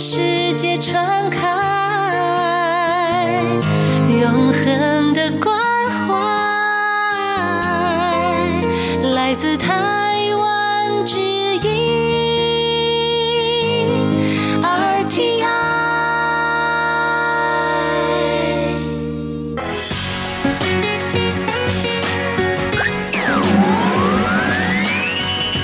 是。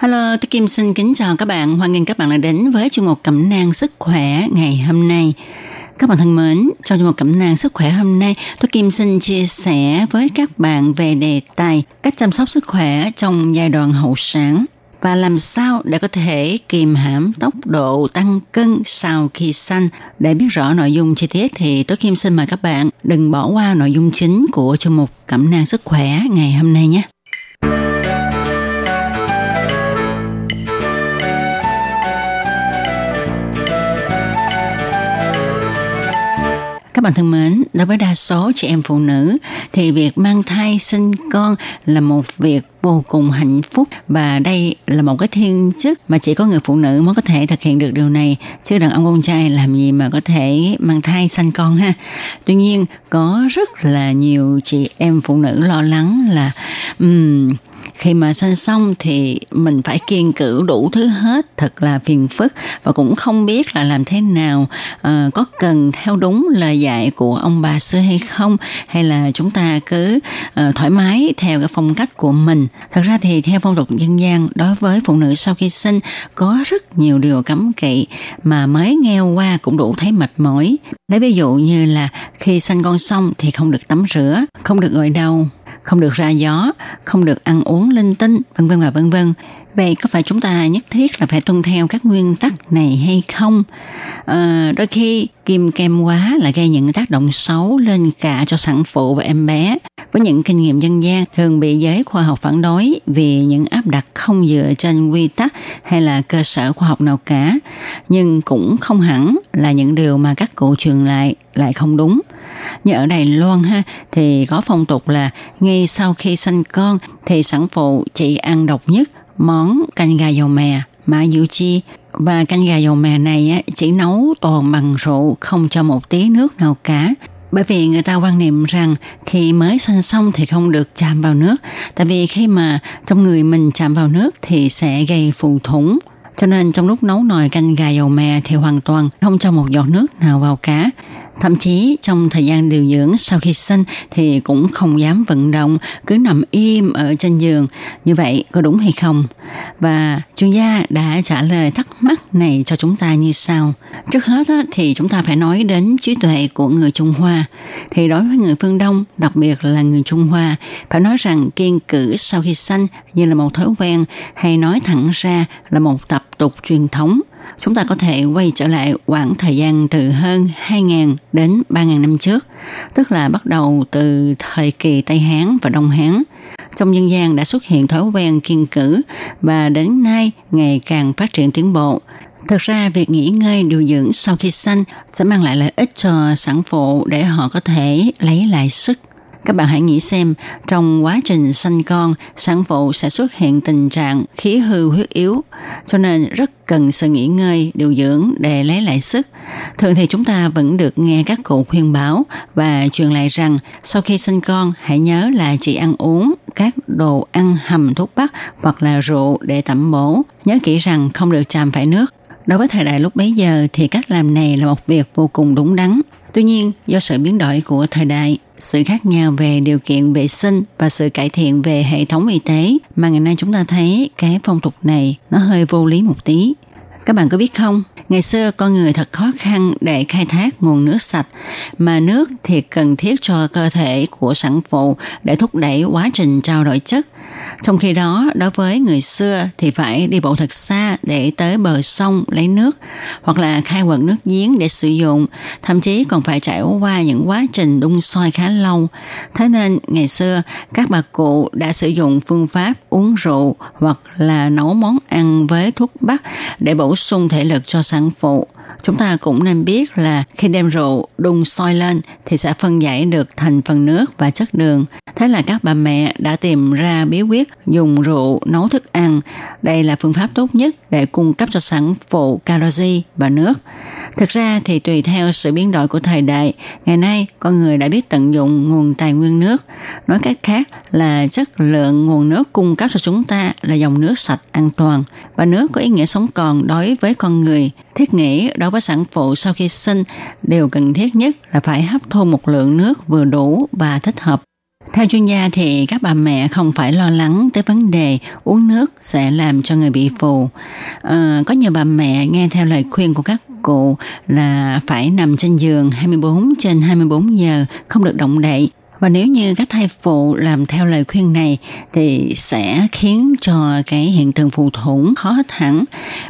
Hello, tôi Kim xin kính chào các bạn. Hoan nghênh các bạn đã đến với chuyên mục Cẩm nang sức khỏe ngày hôm nay. Các bạn thân mến, trong chuyên mục Cẩm nang sức khỏe hôm nay, tôi Kim xin chia sẻ với các bạn về đề tài cách chăm sóc sức khỏe trong giai đoạn hậu sản và làm sao để có thể kiềm hãm tốc độ tăng cân sau khi sanh. Để biết rõ nội dung chi tiết thì tôi Kim xin mời các bạn đừng bỏ qua nội dung chính của chuyên mục Cẩm nang sức khỏe ngày hôm nay nhé. Các bạn thân mến, đối với đa số chị em phụ nữ thì việc mang thai sinh con là một việc vô cùng hạnh phúc và đây là một cái thiên chức mà chỉ có người phụ nữ mới có thể thực hiện được điều này chứ đàn ông con trai làm gì mà có thể mang thai sinh con ha. Tuy nhiên có rất là nhiều chị em phụ nữ lo lắng là um, khi mà sanh xong thì mình phải kiên cử đủ thứ hết thật là phiền phức. Và cũng không biết là làm thế nào uh, có cần theo đúng lời dạy của ông bà xưa hay không hay là chúng ta cứ uh, thoải mái theo cái phong cách của mình. Thật ra thì theo phong tục dân gian đối với phụ nữ sau khi sinh có rất nhiều điều cấm kỵ mà mới nghe qua cũng đủ thấy mệt mỏi. Lấy ví dụ như là khi sanh con xong thì không được tắm rửa không được gội đầu không được ra gió, không được ăn uống linh tinh, vân vân và vân vân. Vậy có phải chúng ta nhất thiết là phải tuân theo các nguyên tắc này hay không? À, đôi khi kim kem quá là gây những tác động xấu lên cả cho sản phụ và em bé. Với những kinh nghiệm dân gian thường bị giới khoa học phản đối vì những áp đặt không dựa trên quy tắc hay là cơ sở khoa học nào cả. Nhưng cũng không hẳn là những điều mà các cụ truyền lại lại không đúng. Như ở Đài Loan ha, thì có phong tục là ngay sau khi sinh con thì sản phụ chỉ ăn độc nhất món canh gà dầu mè, mã diệu chi và canh gà dầu mè này chỉ nấu toàn bằng rượu, không cho một tí nước nào cả bởi vì người ta quan niệm rằng khi mới sinh xong thì không được chạm vào nước tại vì khi mà trong người mình chạm vào nước thì sẽ gây phù thủng cho nên trong lúc nấu nồi canh gà dầu mè thì hoàn toàn không cho một giọt nước nào vào cá. Thậm chí trong thời gian điều dưỡng sau khi sinh thì cũng không dám vận động, cứ nằm im ở trên giường. Như vậy có đúng hay không? Và chuyên gia đã trả lời thắc mắc này cho chúng ta như sau. Trước hết thì chúng ta phải nói đến trí tuệ của người Trung Hoa. Thì đối với người phương Đông, đặc biệt là người Trung Hoa, phải nói rằng kiên cử sau khi sanh như là một thói quen hay nói thẳng ra là một tập tục truyền thống chúng ta có thể quay trở lại khoảng thời gian từ hơn 2.000 đến 3.000 năm trước, tức là bắt đầu từ thời kỳ Tây Hán và Đông Hán. Trong dân gian đã xuất hiện thói quen kiên cử và đến nay ngày càng phát triển tiến bộ. Thực ra việc nghỉ ngơi điều dưỡng sau khi sanh sẽ mang lại lợi ích cho sản phụ để họ có thể lấy lại sức các bạn hãy nghĩ xem, trong quá trình sanh con, sản phụ sẽ xuất hiện tình trạng khí hư huyết yếu, cho nên rất cần sự nghỉ ngơi, điều dưỡng để lấy lại sức. Thường thì chúng ta vẫn được nghe các cụ khuyên bảo và truyền lại rằng sau khi sinh con hãy nhớ là chỉ ăn uống các đồ ăn hầm thuốc bắc hoặc là rượu để tẩm bổ. Nhớ kỹ rằng không được chạm phải nước. Đối với thời đại lúc bấy giờ thì cách làm này là một việc vô cùng đúng đắn. Tuy nhiên, do sự biến đổi của thời đại, sự khác nhau về điều kiện vệ sinh và sự cải thiện về hệ thống y tế. Mà ngày nay chúng ta thấy cái phong tục này nó hơi vô lý một tí. Các bạn có biết không, ngày xưa con người thật khó khăn để khai thác nguồn nước sạch, mà nước thì cần thiết cho cơ thể của sản phụ để thúc đẩy quá trình trao đổi chất – trong khi đó, đối với người xưa thì phải đi bộ thật xa để tới bờ sông lấy nước hoặc là khai quật nước giếng để sử dụng, thậm chí còn phải trải qua những quá trình đun sôi khá lâu. Thế nên ngày xưa các bà cụ đã sử dụng phương pháp uống rượu hoặc là nấu món ăn với thuốc bắc để bổ sung thể lực cho sản phụ. Chúng ta cũng nên biết là khi đem rượu đun sôi lên thì sẽ phân giải được thành phần nước và chất đường. Thế là các bà mẹ đã tìm ra bí quyết dùng rượu nấu thức ăn. Đây là phương pháp tốt nhất để cung cấp cho sản phụ canxi và nước. Thực ra thì tùy theo sự biến đổi của thời đại, ngày nay con người đã biết tận dụng nguồn tài nguyên nước. Nói cách khác là chất lượng nguồn nước cung cấp cho chúng ta là dòng nước sạch an toàn và nước có ý nghĩa sống còn đối với con người. Thiết nghĩ đối với sản phụ sau khi sinh, điều cần thiết nhất là phải hấp thu một lượng nước vừa đủ và thích hợp. Theo chuyên gia thì các bà mẹ không phải lo lắng tới vấn đề uống nước sẽ làm cho người bị phù. À, có nhiều bà mẹ nghe theo lời khuyên của các cụ là phải nằm trên giường 24 trên 24 giờ, không được động đậy. Và nếu như các thai phụ làm theo lời khuyên này thì sẽ khiến cho cái hiện tượng phù thủng khó hết hẳn.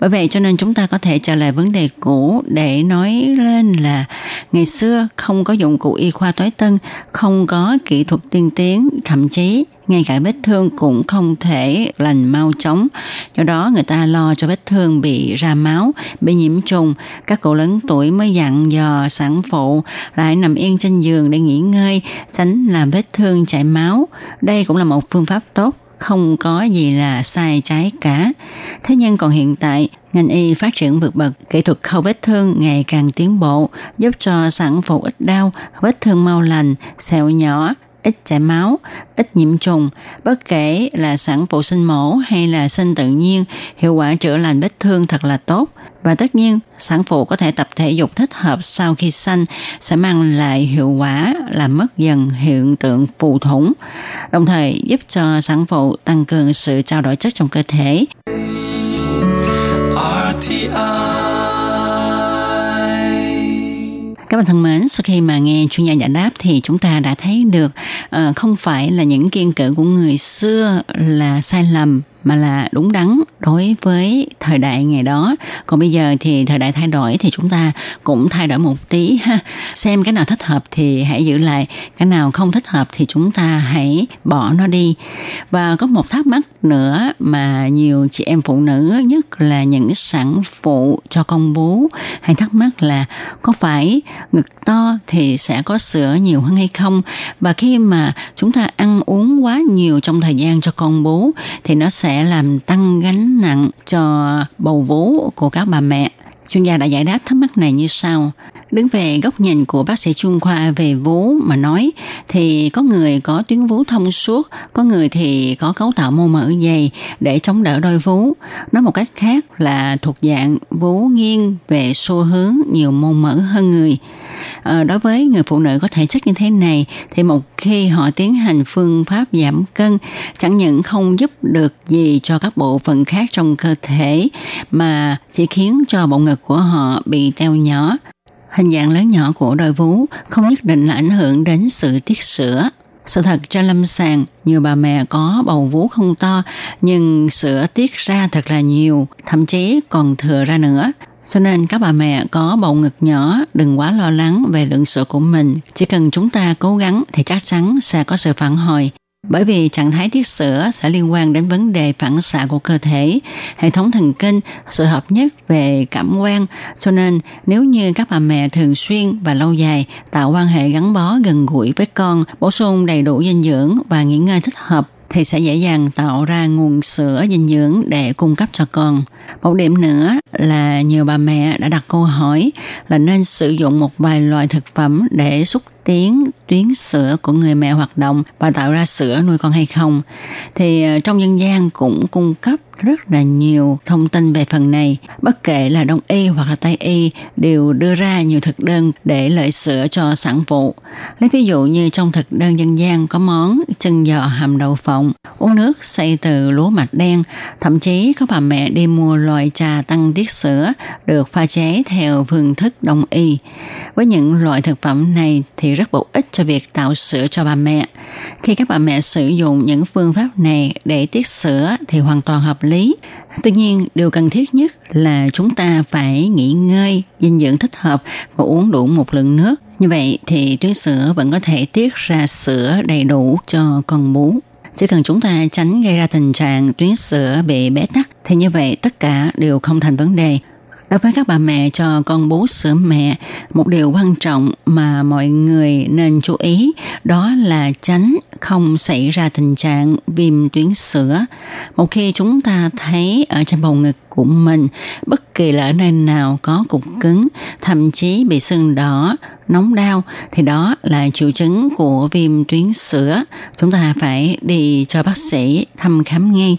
Bởi vậy cho nên chúng ta có thể trả lời vấn đề cũ để nói lên là ngày xưa không có dụng cụ y khoa tối tân, không có kỹ thuật tiên tiến, thậm chí ngay cả vết thương cũng không thể lành mau chóng. Do đó người ta lo cho vết thương bị ra máu, bị nhiễm trùng. Các cụ lớn tuổi mới dặn dò sản phụ lại nằm yên trên giường để nghỉ ngơi, tránh làm vết thương chảy máu. Đây cũng là một phương pháp tốt không có gì là sai trái cả. Thế nhưng còn hiện tại, ngành y phát triển vượt bậc, kỹ thuật khâu vết thương ngày càng tiến bộ, giúp cho sản phụ ít đau, vết thương mau lành, sẹo nhỏ, ít chảy máu, ít nhiễm trùng, bất kể là sản phụ sinh mổ hay là sinh tự nhiên, hiệu quả chữa lành vết thương thật là tốt. Và tất nhiên, sản phụ có thể tập thể dục thích hợp sau khi sanh sẽ mang lại hiệu quả là mất dần hiện tượng phù thủng, đồng thời giúp cho sản phụ tăng cường sự trao đổi chất trong cơ thể. RTI các bạn thân mến, sau khi mà nghe chuyên gia giải đáp thì chúng ta đã thấy được uh, không phải là những kiên cử của người xưa là sai lầm mà là đúng đắn đối với thời đại ngày đó. Còn bây giờ thì thời đại thay đổi thì chúng ta cũng thay đổi một tí ha. Xem cái nào thích hợp thì hãy giữ lại, cái nào không thích hợp thì chúng ta hãy bỏ nó đi. Và có một thắc mắc nữa mà nhiều chị em phụ nữ, nhất là những sản phụ cho con bú, hay thắc mắc là có phải ngực to thì sẽ có sữa nhiều hơn hay không? Và khi mà chúng ta ăn uống quá nhiều trong thời gian cho con bú thì nó sẽ làm tăng gánh nặng cho bầu vú của các bà mẹ. Chuyên gia đã giải đáp thắc mắc này như sau. Đứng về góc nhìn của bác sĩ chuyên khoa về vú mà nói thì có người có tuyến vú thông suốt, có người thì có cấu tạo mô mỡ dày để chống đỡ đôi vú. Nói một cách khác là thuộc dạng vú nghiêng về xu hướng nhiều mô mỡ hơn người. À, đối với người phụ nữ có thể chất như thế này thì một khi họ tiến hành phương pháp giảm cân chẳng những không giúp được gì cho các bộ phận khác trong cơ thể mà chỉ khiến cho bộ ngực của họ bị teo nhỏ Hình dạng lớn nhỏ của đôi vú không nhất định là ảnh hưởng đến sự tiết sữa. Sự thật trên lâm sàng, nhiều bà mẹ có bầu vú không to nhưng sữa tiết ra thật là nhiều, thậm chí còn thừa ra nữa. Cho nên các bà mẹ có bầu ngực nhỏ đừng quá lo lắng về lượng sữa của mình. Chỉ cần chúng ta cố gắng thì chắc chắn sẽ có sự phản hồi. Bởi vì trạng thái tiết sữa sẽ liên quan đến vấn đề phản xạ của cơ thể, hệ thống thần kinh, sự hợp nhất về cảm quan. Cho nên nếu như các bà mẹ thường xuyên và lâu dài tạo quan hệ gắn bó gần gũi với con, bổ sung đầy đủ dinh dưỡng và nghỉ ngơi thích hợp thì sẽ dễ dàng tạo ra nguồn sữa dinh dưỡng để cung cấp cho con. Một điểm nữa là nhiều bà mẹ đã đặt câu hỏi là nên sử dụng một vài loại thực phẩm để xúc tiến tuyến sữa của người mẹ hoạt động và tạo ra sữa nuôi con hay không thì ờ, trong dân gian cũng cung cấp rất là nhiều thông tin về phần này. Bất kể là đông y hoặc là tây y đều đưa ra nhiều thực đơn để lợi sữa cho sản phụ. Lấy ví dụ như trong thực đơn dân gian có món chân giò hầm đậu phộng, uống nước xây từ lúa mạch đen, thậm chí có bà mẹ đi mua loại trà tăng tiết sữa được pha chế theo phương thức đông y. Với những loại thực phẩm này thì thì rất bổ ích cho việc tạo sữa cho bà mẹ. Khi các bà mẹ sử dụng những phương pháp này để tiết sữa thì hoàn toàn hợp lý. Tuy nhiên, điều cần thiết nhất là chúng ta phải nghỉ ngơi, dinh dưỡng thích hợp và uống đủ một lượng nước. Như vậy thì tuyến sữa vẫn có thể tiết ra sữa đầy đủ cho con bú. Chỉ cần chúng ta tránh gây ra tình trạng tuyến sữa bị bế tắc thì như vậy tất cả đều không thành vấn đề. Đối với các bà mẹ cho con bú sữa mẹ, một điều quan trọng mà mọi người nên chú ý đó là tránh không xảy ra tình trạng viêm tuyến sữa. Một khi chúng ta thấy ở trong bầu ngực của mình bất kỳ là ở nơi nào có cục cứng, thậm chí bị sưng đỏ, nóng đau thì đó là triệu chứng của viêm tuyến sữa. Chúng ta phải đi cho bác sĩ thăm khám ngay.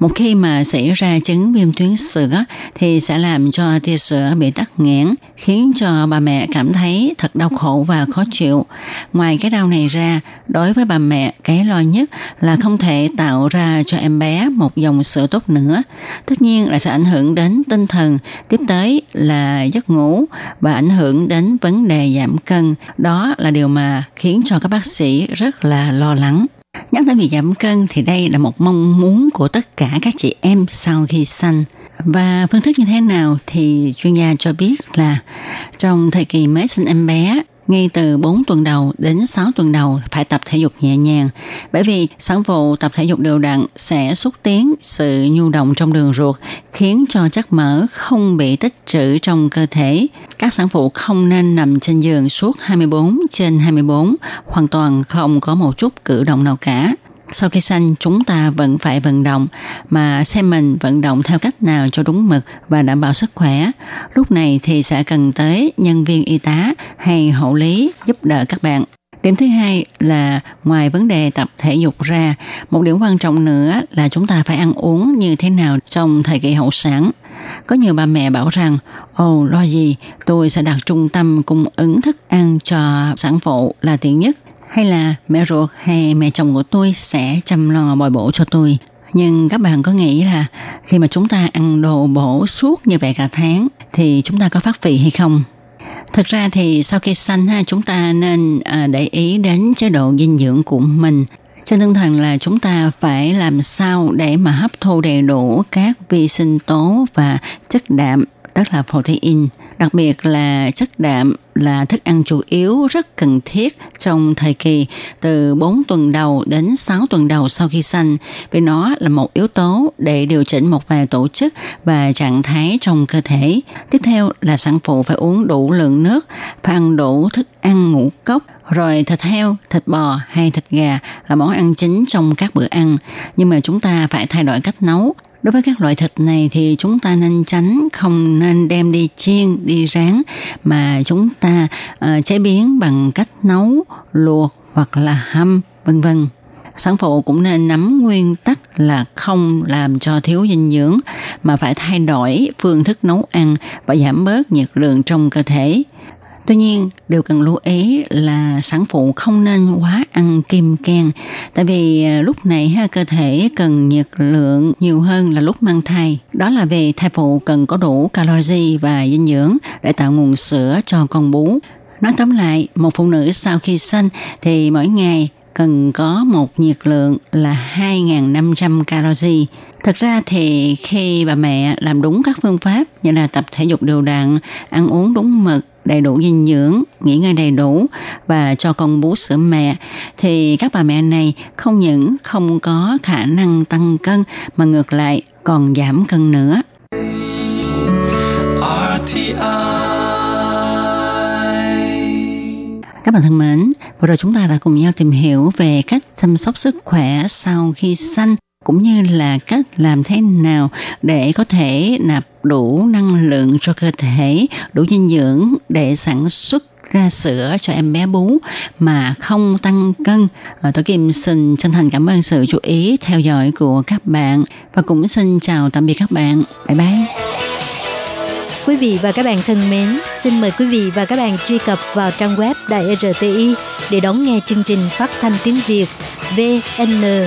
Một khi mà xảy ra chứng viêm tuyến sữa thì sẽ làm cho tia sữa bị tắc nghẽn, khiến cho bà mẹ cảm thấy thật đau khổ và khó chịu. Ngoài cái đau này ra, đối với bà mẹ cái lo nhất là không thể tạo ra cho em bé một dòng sữa tốt nữa. Tất nhiên là sẽ ảnh hưởng đến tinh thần, tiếp tới là giấc ngủ và ảnh hưởng đến vấn đề giảm cân. Đó là điều mà khiến cho các bác sĩ rất là lo lắng. Nhắc đến việc giảm cân thì đây là một mong muốn của tất cả các chị em sau khi sanh. Và phương thức như thế nào thì chuyên gia cho biết là trong thời kỳ mới sinh em bé ngay từ 4 tuần đầu đến 6 tuần đầu phải tập thể dục nhẹ nhàng bởi vì sản phụ tập thể dục đều đặn sẽ xúc tiến sự nhu động trong đường ruột, khiến cho chất mỡ không bị tích trữ trong cơ thể. Các sản phụ không nên nằm trên giường suốt 24 trên 24 hoàn toàn không có một chút cử động nào cả sau khi sanh chúng ta vẫn phải vận động mà xem mình vận động theo cách nào cho đúng mực và đảm bảo sức khỏe. Lúc này thì sẽ cần tới nhân viên y tá hay hậu lý giúp đỡ các bạn. Điểm thứ hai là ngoài vấn đề tập thể dục ra, một điểm quan trọng nữa là chúng ta phải ăn uống như thế nào trong thời kỳ hậu sản. Có nhiều bà mẹ bảo rằng, ồ lo gì, tôi sẽ đặt trung tâm cung ứng thức ăn cho sản phụ là tiện nhất hay là mẹ ruột hay mẹ chồng của tôi sẽ chăm lo bồi bổ cho tôi. Nhưng các bạn có nghĩ là khi mà chúng ta ăn đồ bổ suốt như vậy cả tháng, thì chúng ta có phát phì hay không? Thực ra thì sau khi sanh ha, chúng ta nên à, để ý đến chế độ dinh dưỡng của mình trên tinh thần là chúng ta phải làm sao để mà hấp thu đầy đủ các vi sinh tố và chất đạm, tức là protein. Đặc biệt là chất đạm là thức ăn chủ yếu rất cần thiết trong thời kỳ từ 4 tuần đầu đến 6 tuần đầu sau khi sanh vì nó là một yếu tố để điều chỉnh một vài tổ chức và trạng thái trong cơ thể. Tiếp theo là sản phụ phải uống đủ lượng nước, phải ăn đủ thức ăn ngũ cốc, rồi thịt heo, thịt bò hay thịt gà là món ăn chính trong các bữa ăn. Nhưng mà chúng ta phải thay đổi cách nấu Đối với các loại thịt này thì chúng ta nên tránh không nên đem đi chiên, đi rán mà chúng ta uh, chế biến bằng cách nấu, luộc hoặc là hâm, vân vân. Sản phụ cũng nên nắm nguyên tắc là không làm cho thiếu dinh dưỡng mà phải thay đổi phương thức nấu ăn và giảm bớt nhiệt lượng trong cơ thể. Tuy nhiên, điều cần lưu ý là sản phụ không nên quá ăn kim can, tại vì à, lúc này ha cơ thể cần nhiệt lượng nhiều hơn là lúc mang thai. Đó là vì thai phụ cần có đủ calorie và dinh dưỡng để tạo nguồn sữa cho con bú. Nói tóm lại, một phụ nữ sau khi sinh thì mỗi ngày cần có một nhiệt lượng là 2.500 calorie. Thực ra thì khi bà mẹ làm đúng các phương pháp như là tập thể dục đều đặn, ăn uống đúng mực, đầy đủ dinh dưỡng, nghỉ ngơi đầy đủ và cho con bú sữa mẹ thì các bà mẹ này không những không có khả năng tăng cân mà ngược lại còn giảm cân nữa. Các bạn thân mến, vừa rồi chúng ta đã cùng nhau tìm hiểu về cách chăm sóc sức khỏe sau khi sanh cũng như là cách làm thế nào để có thể nạp đủ năng lượng cho cơ thể, đủ dinh dưỡng để sản xuất ra sữa cho em bé bú mà không tăng cân. À, Tôi Kim xin chân thành cảm ơn sự chú ý theo dõi của các bạn và cũng xin chào tạm biệt các bạn. Bye bye. Quý vị và các bạn thân mến, xin mời quý vị và các bạn truy cập vào trang web Đài RTI để đón nghe chương trình phát thanh tiếng Việt vn